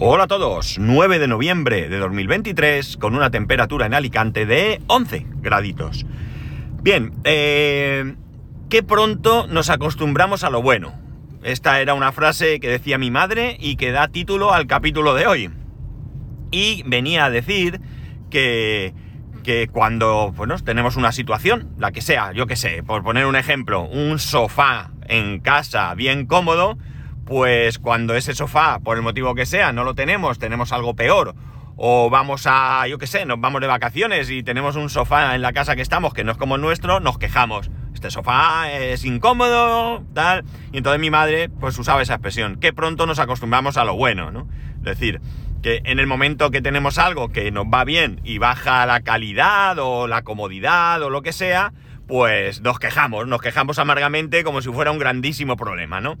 Hola a todos, 9 de noviembre de 2023 con una temperatura en Alicante de 11 graditos. Bien, eh, qué pronto nos acostumbramos a lo bueno. Esta era una frase que decía mi madre y que da título al capítulo de hoy. Y venía a decir que, que cuando bueno, tenemos una situación, la que sea, yo que sé, por poner un ejemplo, un sofá en casa bien cómodo, pues cuando ese sofá, por el motivo que sea, no lo tenemos, tenemos algo peor, o vamos a, yo qué sé, nos vamos de vacaciones y tenemos un sofá en la casa que estamos que no es como el nuestro, nos quejamos. Este sofá es incómodo, tal. Y entonces mi madre, pues usaba esa expresión, que pronto nos acostumbramos a lo bueno, ¿no? Es decir, que en el momento que tenemos algo que nos va bien y baja la calidad o la comodidad o lo que sea, pues nos quejamos, nos quejamos amargamente como si fuera un grandísimo problema, ¿no?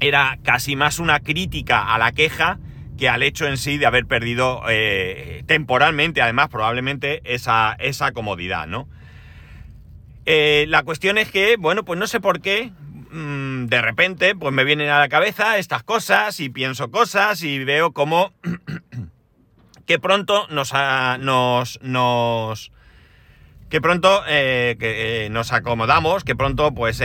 Era casi más una crítica a la queja que al hecho en sí de haber perdido eh, temporalmente, además, probablemente esa, esa comodidad, ¿no? Eh, la cuestión es que, bueno, pues no sé por qué, mmm, de repente, pues me vienen a la cabeza estas cosas y pienso cosas y veo como que pronto nos, nos, nos que pronto eh, que, nos acomodamos, que pronto pues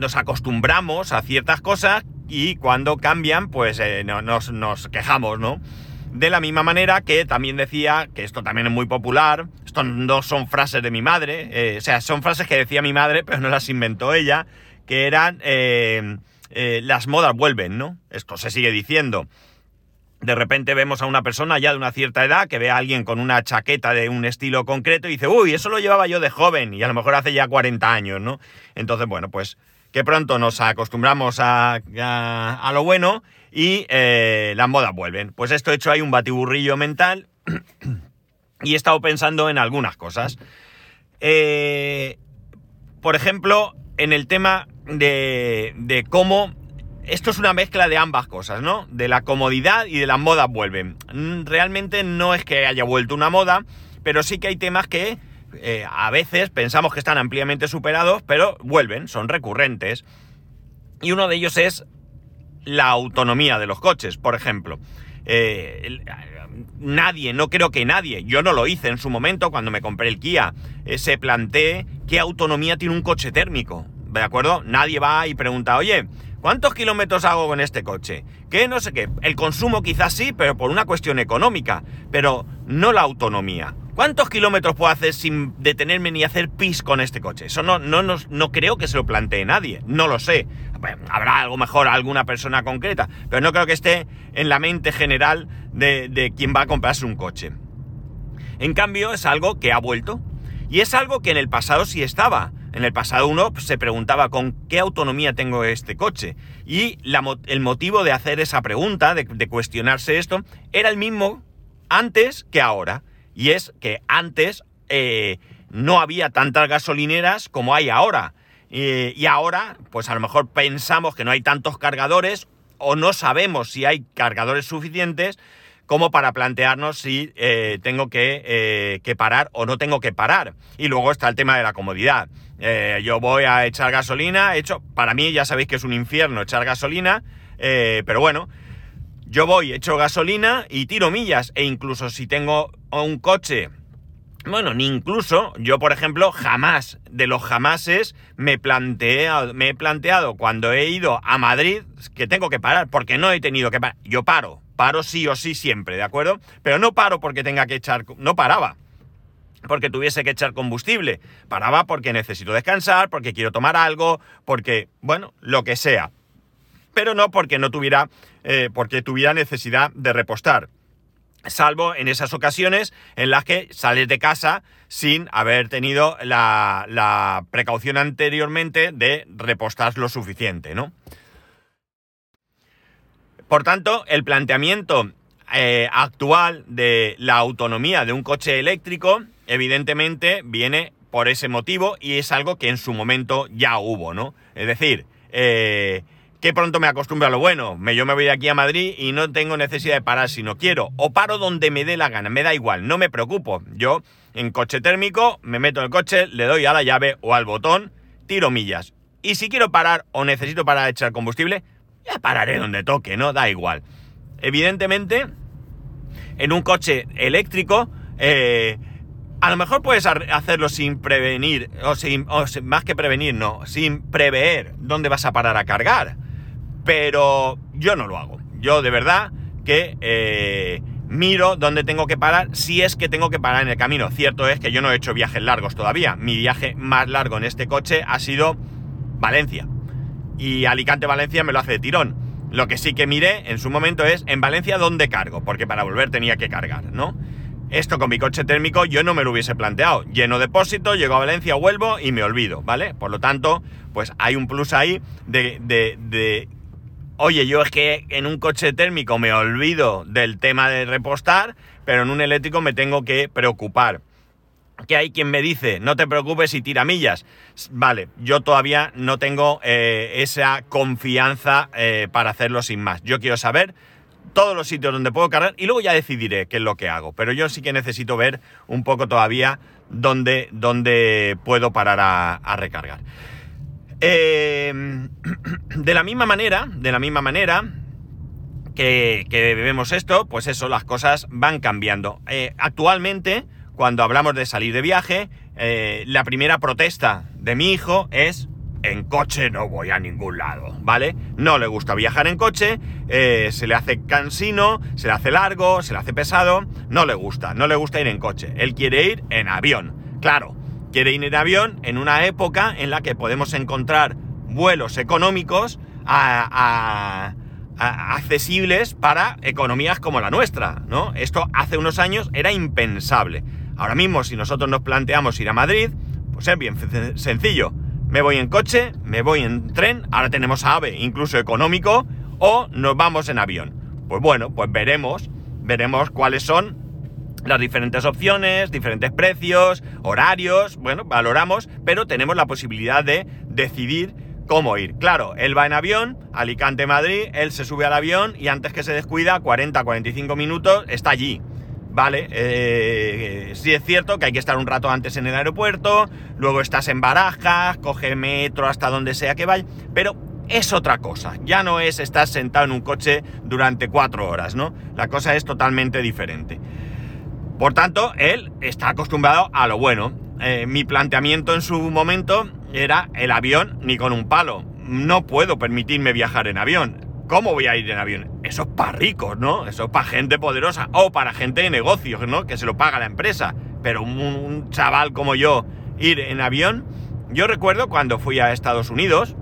nos acostumbramos a ciertas cosas y cuando cambian pues no, nos, nos, quejamos, ¿no? De la misma manera que también decía, que esto también es muy popular, esto no son frases de mi madre, o sea, son frases que decía mi madre, pero no las inventó ella, que eran las modas vuelven, ¿no? Esto se sigue diciendo de repente vemos a una persona ya de una cierta edad que ve a alguien con una chaqueta de un estilo concreto y dice, uy, eso lo llevaba yo de joven y a lo mejor hace ya 40 años, ¿no? Entonces, bueno, pues que pronto nos acostumbramos a, a, lo bueno y eh, las modas vuelven. Pues esto he hecho ahí un batiburrillo mental y he estado pensando en algunas cosas. Eh, por ejemplo, en el tema de, de cómo esto es una mezcla de ambas cosas, ¿no? De la comodidad y de las modas vuelven. Mm, realmente no es que haya vuelto una moda, pero sí que hay temas que eh, a veces pensamos que están ampliamente superados, pero vuelven, son recurrentes. Y uno de ellos es la autonomía de los coches, por ejemplo. Eh, nadie, no creo que nadie, yo no lo hice en su momento cuando me compré el Kia, eh, se plantee qué autonomía tiene un coche térmico, ¿de acuerdo? Nadie va y pregunta, oye, ¿Cuántos kilómetros hago con este coche? Que no sé qué. El consumo quizás sí, pero por una cuestión económica, pero no la autonomía. ¿Cuántos kilómetros puedo hacer sin detenerme ni hacer pis con este coche? Eso no, no, no, no creo que se lo plantee nadie. No lo sé. Habrá algo mejor alguna persona concreta, pero no creo que esté en la mente general de, de quien va a comprarse un coche. En cambio, es algo que ha vuelto. Y es algo que en el pasado sí estaba. En el pasado uno se preguntaba con qué autonomía tengo este coche. Y el motivo de hacer esa pregunta, de, de, cuestionarse esto, era el mismo antes que ahora. Y es que antes eh, no había tantas gasolineras como hay ahora. Y ahora, pues a lo mejor pensamos que no hay tantos cargadores o no sabemos si hay cargadores suficientes como para plantearnos si eh, tengo que, eh, que, parar o no tengo que parar. Y luego está el tema de la comodidad. Yo voy a echar gasolina, hecho, para mí ya sabéis que es un infierno echar gasolina, pero bueno, yo voy, echo gasolina y tiro millas, e incluso si tengo un coche, bueno, ni incluso, yo por ejemplo, jamás, de los jamases, me, planteé, me he planteado cuando he ido a Madrid que tengo que parar, porque no he tenido que parar, yo paro, paro sí o sí siempre, ¿de acuerdo? Pero no paro porque tenga que echar, no paraba porque tuviese que echar combustible, paraba porque necesito descansar, porque quiero tomar algo, porque, bueno, lo que sea. Pero no porque no tuviera, eh, porque tuviera necesidad de repostar. Salvo en esas ocasiones en las que sales de casa sin haber tenido la, la precaución anteriormente de repostar lo suficiente, ¿no? Por tanto, el planteamiento eh, actual de la autonomía de un coche eléctrico, evidentemente, viene por ese motivo y es algo que en su momento ya hubo, ¿no? Es decir, eh, que pronto me acostumbro a lo bueno. Me, yo me voy de aquí a Madrid y no tengo necesidad de parar si no quiero. O paro donde me dé la gana, me da igual, no me preocupo. Yo, en coche térmico, me meto en el coche, le doy a la llave o al botón, tiro millas. Y si quiero parar o necesito parar a echar combustible, ya pararé donde toque, ¿no? Da igual. evidentemente, en un coche eléctrico, eh, a lo mejor puedes hacerlo sin prevenir, o, sin, más que prevenir, no, sin prever dónde vas a parar a cargar. Pero yo no lo hago. Yo de verdad que eh, miro dónde tengo que parar, si es que tengo que parar en el camino. Cierto es que yo no he hecho viajes largos todavía. Mi viaje más largo en este coche ha sido Valencia. Y Alicante-Valencia me lo hace de tirón. Lo que sí que miré en su momento es en Valencia dónde cargo, porque para volver tenía que cargar, ¿no? Esto con mi coche térmico yo no me lo hubiese planteado. Lleno depósito, llego a Valencia, vuelvo y me olvido, ¿vale? Por lo tanto, pues hay un plus ahí de, oye, yo es que en un coche térmico me olvido del tema de repostar, pero en un eléctrico me tengo que preocupar. Que hay quien me dice, no te preocupes y tira millas. Vale, yo todavía no tengo eh, esa confianza eh, para hacerlo sin más. Yo quiero saber todos los sitios donde puedo cargar y luego ya decidiré qué es lo que hago. Pero yo sí que necesito ver un poco todavía dónde, dónde puedo parar a recargar. Eh, de la misma manera, de la misma manera que, vemos esto, pues eso, las cosas van cambiando. Eh, actualmente, cuando hablamos de salir de viaje, eh, la primera protesta de mi hijo es en coche no voy a ningún lado, ¿vale? No le gusta viajar en coche, se le hace cansino, se le hace largo, se le hace pesado, no le gusta, no le gusta ir en coche, él quiere ir en avión. Claro, quiere ir en avión en una época en la que podemos encontrar vuelos económicos accesibles para economías como la nuestra, ¿no? Esto hace unos años era impensable. Ahora mismo, si nosotros nos planteamos ir a Madrid, pues es bien sencillo. Me voy en coche, me voy en tren, ahora tenemos AVE, incluso económico, o nos vamos en avión. Pues bueno, pues veremos, veremos cuáles son las diferentes opciones, diferentes precios, horarios, bueno, valoramos, pero tenemos la posibilidad de decidir cómo ir. Claro, él va en avión, Alicante-Madrid, él se sube al avión y antes que se descuida, 40-45 minutos, está allí. Vale, eh, sí es cierto que hay que estar un rato antes en el aeropuerto, luego estás en barajas, coge metro hasta donde sea que vaya, pero es otra cosa. Ya no es estar sentado en un coche durante cuatro horas, ¿no? La cosa es totalmente diferente. Por tanto, él está acostumbrado a lo bueno. Eh, mi planteamiento en su momento era el avión ni con un palo. No puedo permitirme viajar en avión. ¿Cómo voy a ir en avión? Eso es para ricos, ¿no? Eso es para gente poderosa o para gente de negocios, ¿no? Que se lo paga la empresa. Pero un, un chaval como yo ir en avión, yo recuerdo cuando fui a Estados Unidos,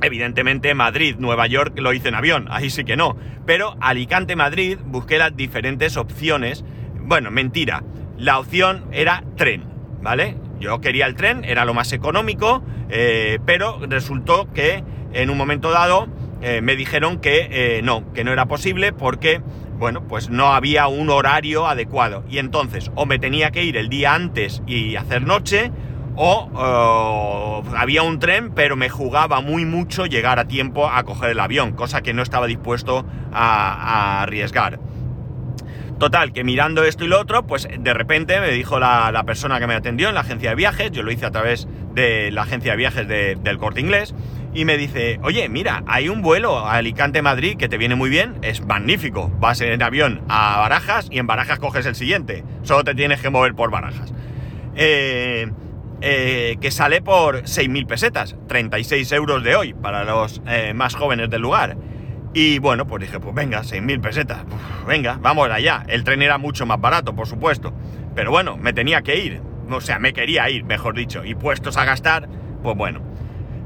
Evidentemente Madrid, Nueva York lo hice en avión, ahí sí que no. Pero Alicante, Madrid, busqué las diferentes opciones bueno, mentira. La opción era tren, ¿vale? Yo quería el tren, era lo más económico, eh, pero resultó que en un momento dado eh, me dijeron que eh, no, que no era posible porque, bueno, pues no había un horario adecuado. Y entonces, o me tenía que ir el día antes y hacer noche, o había un tren, pero me jugaba muy mucho llegar a tiempo a coger el avión, cosa que no estaba dispuesto a arriesgar. Total, que mirando esto y lo otro, pues de repente me dijo la, persona que me atendió en la agencia de viajes, yo lo hice a través de la agencia de viajes del corte inglés, y me dice, oye, mira, hay un vuelo a Alicante-Madrid que te viene muy bien, es magnífico, vas en avión a Barajas y en Barajas coges el siguiente, solo te tienes que mover por Barajas. Eh, eh, que sale por 6.000 pesetas, 36 euros de hoy para los eh, más jóvenes del lugar. Y bueno, pues dije, pues venga, 6.000 pesetas, venga, vamos allá. El tren era mucho más barato, por supuesto. Pero bueno, me tenía que ir. O sea, me quería ir, mejor dicho. Y puestos a gastar, pues bueno.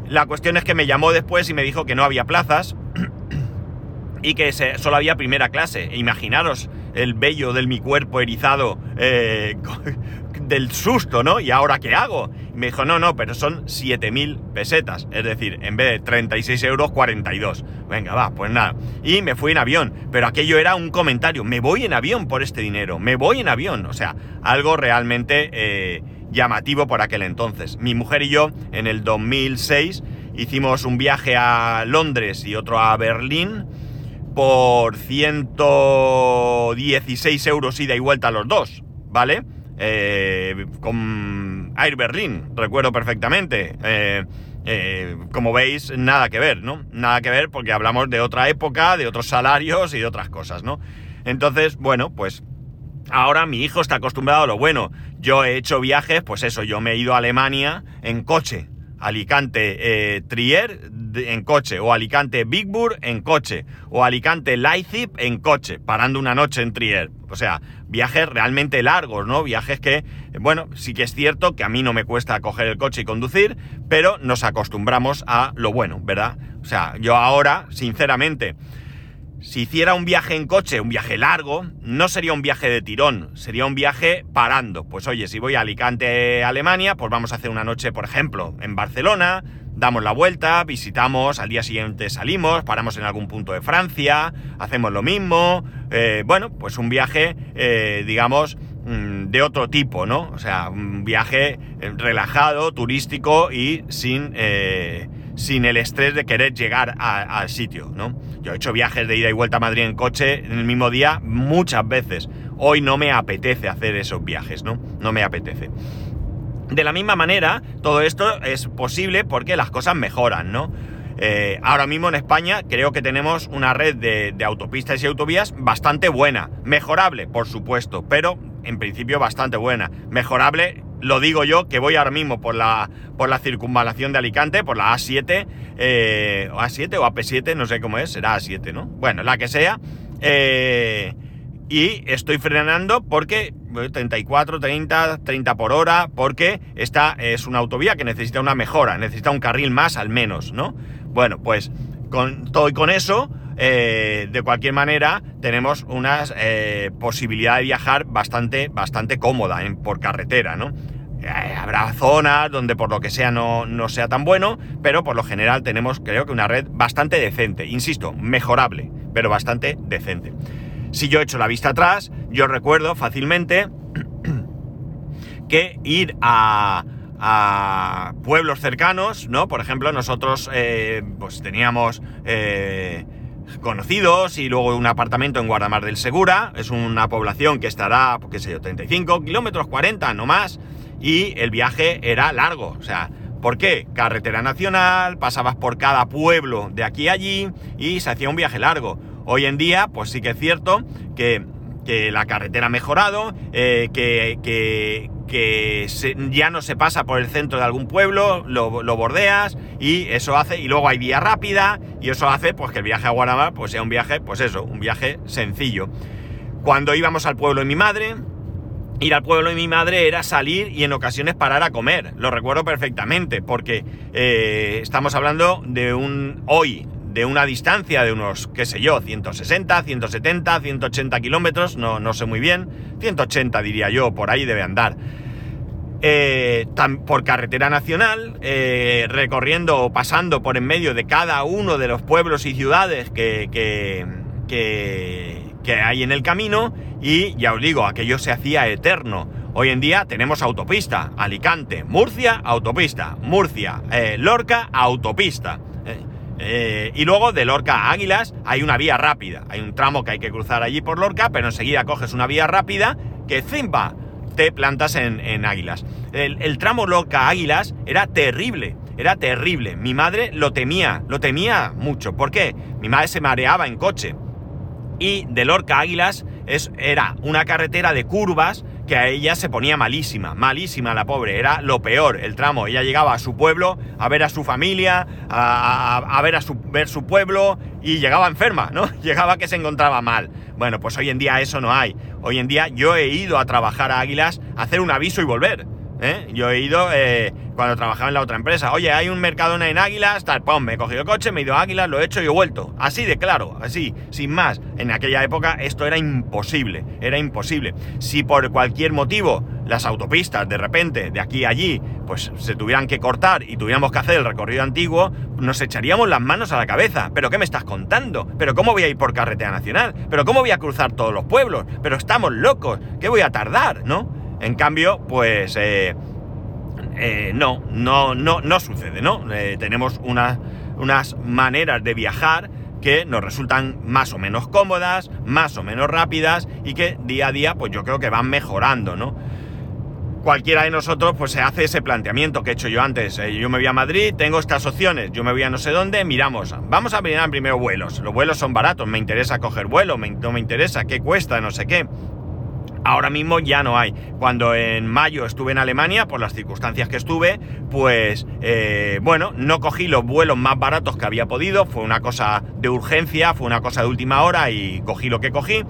La cuestión es que me llamó después y me dijo que no había plazas y que solo había primera clase. Imaginaros el vello de mi cuerpo erizado eh, del susto, ¿no? ¿Y ahora qué hago? me dijo, no, no, pero son 7.000 pesetas. Es decir, en vez de 36 euros, 42. Venga, va, pues nada. Y me fui en avión. Pero aquello era un comentario. Me voy en avión por este dinero. Me voy en avión. O sea, algo realmente eh, llamativo por aquel entonces. Mi mujer y yo, en el 2006, hicimos un viaje a Londres y otro a Berlín por 116 euros ida y vuelta a los dos, ¿vale? Eh, con Air Berlin, recuerdo perfectamente. Eh, Eh, como veis, nada que ver, ¿no? Nada que ver porque hablamos de otra época, de otros salarios y de otras cosas, ¿no? Entonces, bueno, pues ahora mi hijo está acostumbrado a lo bueno. Yo he hecho viajes, pues eso, yo me he ido a Alemania en coche. Alicante eh, Trier en coche, o Alicante Bigbur en coche, o Alicante Leipzig en coche, parando una noche en Trier. O sea, viajes realmente largos, ¿no? Viajes que, bueno, sí que es cierto que a mí no me cuesta coger el coche y conducir, pero nos acostumbramos a lo bueno, ¿verdad? O sea, yo ahora, sinceramente, si hiciera un viaje en coche, un viaje largo, no sería un viaje de tirón, sería un viaje parando. Pues oye, si voy a Alicante, Alemania, pues vamos a hacer una noche, por ejemplo, en Barcelona, damos la vuelta, visitamos, al día siguiente salimos, paramos en algún punto de Francia, hacemos lo mismo. Eh, bueno, pues un viaje, eh, digamos, mm, de otro tipo, ¿no? O sea, un viaje eh, relajado, turístico y sin sin el estrés de querer llegar al sitio, ¿no? Yo he hecho viajes de ida y vuelta a Madrid en coche en el mismo día muchas veces. Hoy no me apetece hacer esos viajes, ¿no? No me apetece. De la misma manera, todo esto es posible porque las cosas mejoran, ¿no? Eh, ahora mismo en España creo que tenemos una red de, de, autopistas y autovías bastante buena. Mejorable, por supuesto, pero en principio bastante buena. Mejorable lo digo yo, que voy ahora mismo por la, por la circunvalación de Alicante, por la A7, eh, o A7 o AP7, no sé cómo es, será A7, ¿no? Bueno, la que sea. Eh, y estoy frenando porque 34, 30, 30 por hora, porque esta es una autovía que necesita una mejora, necesita un carril más al menos, ¿no? Bueno, pues con todo y con eso, eh, de cualquier manera, tenemos una posibilidad de viajar bastante, bastante cómoda por carretera, ¿no? Eh, habrá zonas donde por lo que sea no, no, sea tan bueno, pero por lo general tenemos creo que una red bastante decente, insisto, mejorable, pero bastante decente. Si yo echo la vista atrás, yo recuerdo fácilmente que ir a, a pueblos cercanos, ¿no? Por ejemplo, nosotros pues teníamos conocidos y luego un apartamento en Guardamar del Segura. Es una población que estará, qué sé yo, 35 kilómetros, 40, no más. Y el viaje era largo. O sea, ¿por qué? Carretera nacional, pasabas por cada pueblo de aquí a allí y se hacía un viaje largo. Hoy en día, pues sí que es cierto que, la carretera ha mejorado, eh, que, ya no se pasa por el centro de algún pueblo, lo, bordeas y eso hace, y luego hay vía rápida y eso hace pues que el viaje a Guaramar pues sea un viaje, pues eso, un viaje sencillo. Cuando íbamos al pueblo de mi madre, ir al pueblo de mi madre era salir y en ocasiones parar a comer, lo recuerdo perfectamente, porque eh, estamos hablando de un hoy, de una distancia de unos, qué sé yo, 160, 170, 180 kilómetros, no, no sé muy bien, 180 diría yo, por ahí debe andar. Eh, por carretera nacional, eh, recorriendo o pasando por en medio de cada uno de los pueblos y ciudades que, que, que, hay en el camino, y ya os digo, aquello se hacía eterno. Hoy en día tenemos autopista, Alicante, Murcia, autopista, Murcia, eh, Lorca, autopista. Eh, y luego de Lorca a Águilas hay una vía rápida. Hay un tramo que hay que cruzar allí por Lorca, pero enseguida coges una vía rápida que zimba te plantas en, Águilas. El, tramo Lorca Águilas era terrible, era terrible. Mi madre lo temía, lo temía mucho. ¿Por qué? Mi madre se mareaba en coche. Y de Lorca a Águilas es, era una carretera de curvas que a ella se ponía malísima, malísima la pobre, era lo peor el tramo. Ella llegaba a su pueblo a ver a su familia, a, ver a su, ver su pueblo y llegaba enferma, ¿no? Llegaba que se encontraba mal. Bueno, pues hoy en día eso no hay. Hoy en día yo he ido a trabajar a Águilas, a hacer un aviso y volver. ¿Eh? Yo he ido eh, cuando trabajaba en la otra empresa. Oye, hay un Mercadona en Águilas, tal, pum, me he cogido el coche, me he ido a Águilas, lo he hecho y he vuelto. Así de claro, así, sin más. En aquella época esto era imposible, era imposible. Si por cualquier motivo las autopistas de repente, de aquí a allí, pues se tuvieran que cortar y tuviéramos que hacer el recorrido antiguo, nos echaríamos las manos a la cabeza. ¿Pero qué me estás contando? ¿Pero cómo voy a ir por carretera nacional? ¿Pero cómo voy a cruzar todos los pueblos? ¿Pero estamos locos? ¿Qué voy a tardar? ¿No? En cambio, pues eh, eh, no, no, no, no sucede, ¿no? Eh, tenemos unas maneras de viajar que nos resultan más o menos cómodas, más o menos rápidas y que día a día, pues yo creo que van mejorando, ¿no? cualquiera de nosotros pues se hace ese planteamiento que he hecho yo antes. Yo me voy a Madrid, tengo estas opciones, yo me voy a no sé dónde, miramos, vamos a mirar primero vuelos. Los vuelos son baratos, me interesa coger vuelo, no me interesa qué cuesta, no sé qué. Ahora mismo ya no hay. Cuando en mayo estuve en Alemania, por las circunstancias que estuve, pues eh, bueno, no cogí los vuelos más baratos que había podido, fue una cosa de urgencia, fue una cosa de última hora y cogí lo que cogí.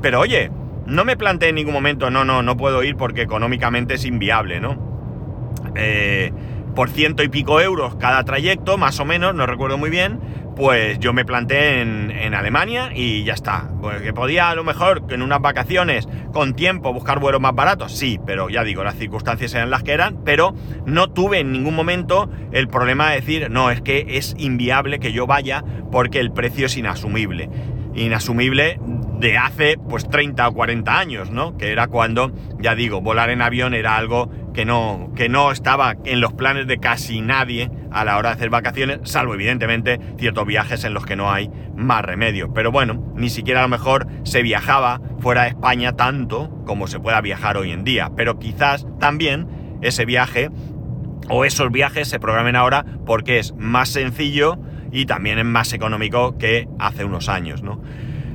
Pero oye, no me planteé en ningún momento, no, no, no puedo ir porque económicamente es inviable, ¿no? Eh, por ciento y pico euros cada trayecto, más o menos, no recuerdo muy bien, pues yo me planté en, Alemania y ya está. Pues que podía a lo mejor en unas vacaciones con tiempo buscar vuelos más baratos, sí, pero ya digo, las circunstancias eran las que eran, pero no tuve en ningún momento el problema de decir, no, es que es inviable que yo vaya porque el precio es inasumible. Inasumible de hace pues 30 o 40 años, ¿no? Que era cuando, ya digo, volar en avión era algo que no, que no estaba en los planes de casi nadie a la hora de hacer vacaciones, salvo evidentemente ciertos viajes en los que no hay más remedio. Pero bueno, ni siquiera a lo mejor se viajaba fuera de España tanto como se pueda viajar hoy en día. Pero quizás también ese viaje o esos viajes se programen ahora porque es más sencillo y también es más económico que hace unos años, ¿no?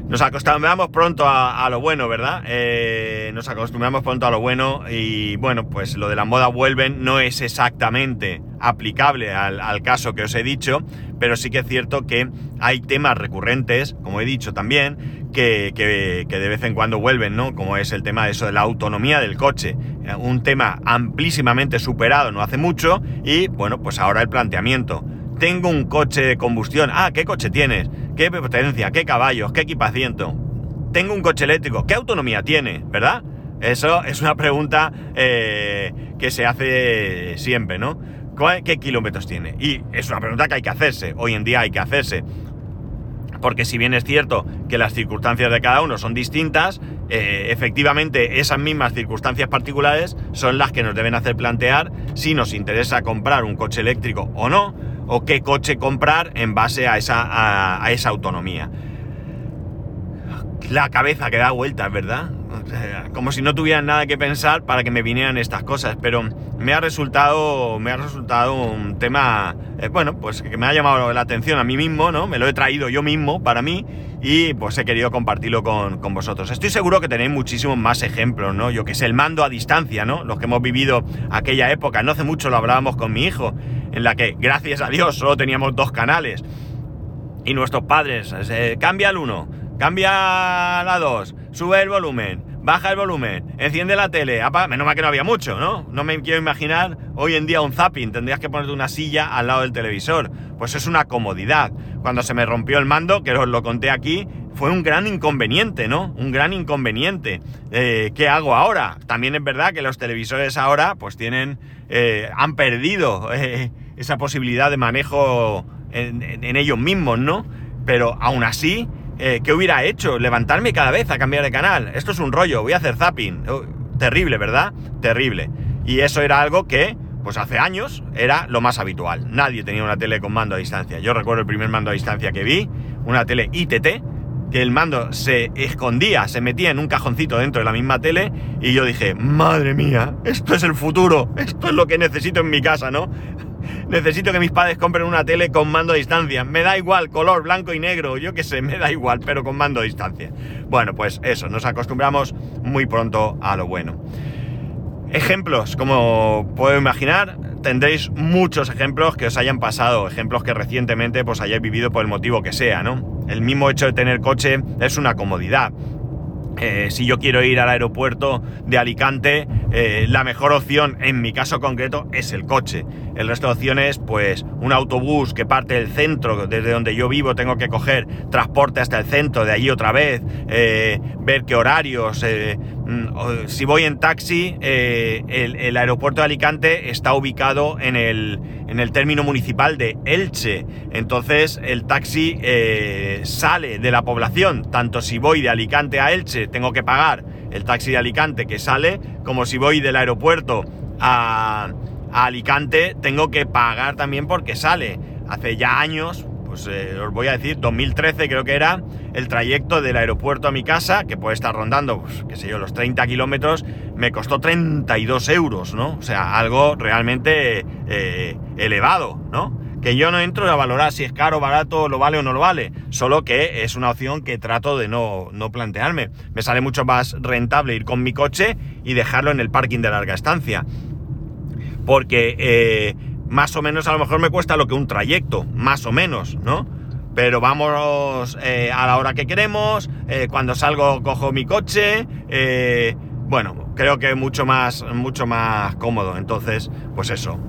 Nos acostumbramos pronto a, lo bueno, ¿verdad? Eh, nos acostumbramos pronto a lo bueno y bueno, pues lo de la moda vuelven no es exactamente aplicable al, caso que os he dicho, pero sí que es cierto que hay temas recurrentes, como he dicho también, que, de vez en cuando vuelven, ¿no? Como es el tema de eso de la autonomía del coche, eh, un tema amplísimamente superado no hace mucho y bueno, pues ahora el planteamiento. Tengo un coche de combustión. Ah, ¿qué coche tienes? ¿Qué potencia? ¿Qué caballos? ¿Qué equipamiento? Tengo un coche eléctrico. ¿Qué autonomía tiene? ¿Verdad? Eso es una pregunta eh, que se hace siempre, ¿no? ¿Qué kilómetros tiene? Y es una pregunta que hay que hacerse. Hoy en día hay que hacerse. Porque si bien es cierto que las circunstancias de cada uno son distintas, eh, efectivamente esas mismas circunstancias particulares son las que nos deben hacer plantear si nos interesa comprar un coche eléctrico o no, o qué coche comprar en base a esa, autonomía. La cabeza que da vueltas, ¿verdad? como si no tuvieran nada que pensar para que me vinieran estas cosas, pero me ha resultado, me ha resultado un tema, eh, bueno, pues que me ha llamado la atención a mí mismo, ¿no? Me lo he traído yo mismo para mí y pues he querido compartirlo con, con vosotros. Estoy seguro que tenéis muchísimos más ejemplos, ¿no? Yo que sé, el mando a distancia, ¿no? Los que hemos vivido aquella época, no hace mucho lo hablábamos con mi hijo, en la que, gracias a Dios, solo teníamos dos canales. Y nuestros padres, eh, cambia el uno, cambia la dos, sube el volumen, baja el volumen, enciende la tele, apaga. Menos mal que no había mucho, ¿no? No me quiero imaginar hoy en día un zapping, tendrías que ponerte una silla al lado del televisor. Pues es una comodidad. Cuando se me rompió el mando, que os lo conté aquí, fue un gran inconveniente, ¿no? Un gran inconveniente. Eh, ¿Qué hago ahora? También es verdad que los televisores ahora, pues tienen. Eh, han perdido eh, esa posibilidad de manejo en, ellos mismos, ¿no? Pero aún así, ¿qué hubiera hecho? Levantarme cada vez a cambiar de canal. Esto es un rollo, voy a hacer zapping. Oh, terrible, ¿verdad? Terrible. Y eso era algo que, pues hace años, era lo más habitual. Nadie tenía una tele con mando a distancia. Yo recuerdo el primer mando a distancia que vi, una tele ITT, que el mando se escondía, se metía en un cajoncito dentro de la misma tele y yo dije, madre mía, esto es el futuro, esto es lo que necesito en mi casa, ¿no? Necesito que mis padres compren una tele con mando a distancia. Me da igual, color blanco y negro, yo qué sé, me da igual, pero con mando a distancia. Bueno, pues eso, nos acostumbramos muy pronto a lo bueno. Ejemplos, como puedo imaginar, tendréis muchos ejemplos que os hayan pasado, ejemplos que recientemente pues hayáis vivido por el motivo que sea, ¿no? El mismo hecho de tener coche es una comodidad. Eh, si yo quiero ir al aeropuerto de Alicante, eh, la mejor opción en mi caso concreto es el coche. El resto de opciones, pues un autobús que parte del centro, desde donde yo vivo, tengo que coger transporte hasta el centro, de allí otra vez, eh, ver qué horarios. Mm, si voy en taxi, el, aeropuerto de Alicante está ubicado en el, en el término municipal de Elche. Entonces el taxi sale de la población, tanto si voy de Alicante a Elche, tengo que pagar el taxi de Alicante que sale, como si voy del aeropuerto a, Alicante tengo que pagar también porque sale. Hace ya años, pues eh, os voy a decir, 2013 creo que era el trayecto del aeropuerto a mi casa, que puede estar rondando, pues, qué sé yo, los 30 kilómetros, me costó 32 euros, ¿no? O sea, algo realmente eh, elevado, ¿no? Que yo no entro a valorar si es caro, barato, lo vale o no lo vale, solo que es una opción que trato de no, no plantearme. Me sale mucho más rentable ir con mi coche y dejarlo en el parking de larga estancia. Porque eh, más o menos a lo mejor me cuesta lo que un trayecto, más o menos, ¿no? Pero vamos eh, a la hora que queremos, eh, cuando salgo cojo mi coche, bueno, creo que mucho más, mucho más cómodo. Entonces, pues eso,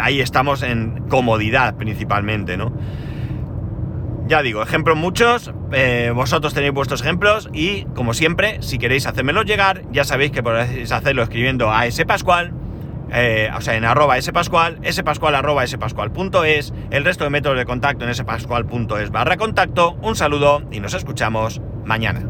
ahí estamos en comodidad principalmente, ¿no? Ya digo, ejemplos muchos, vosotros tenéis vuestros ejemplos y, como siempre, si queréis hacérmelos llegar, ya sabéis que podéis hacerlo escribiendo a ese pascual eh, o sea, en arroba spascual, spascual arroba spascual.es, el resto de métodos de contacto en spascual.es barra contacto. Un saludo y nos escuchamos mañana.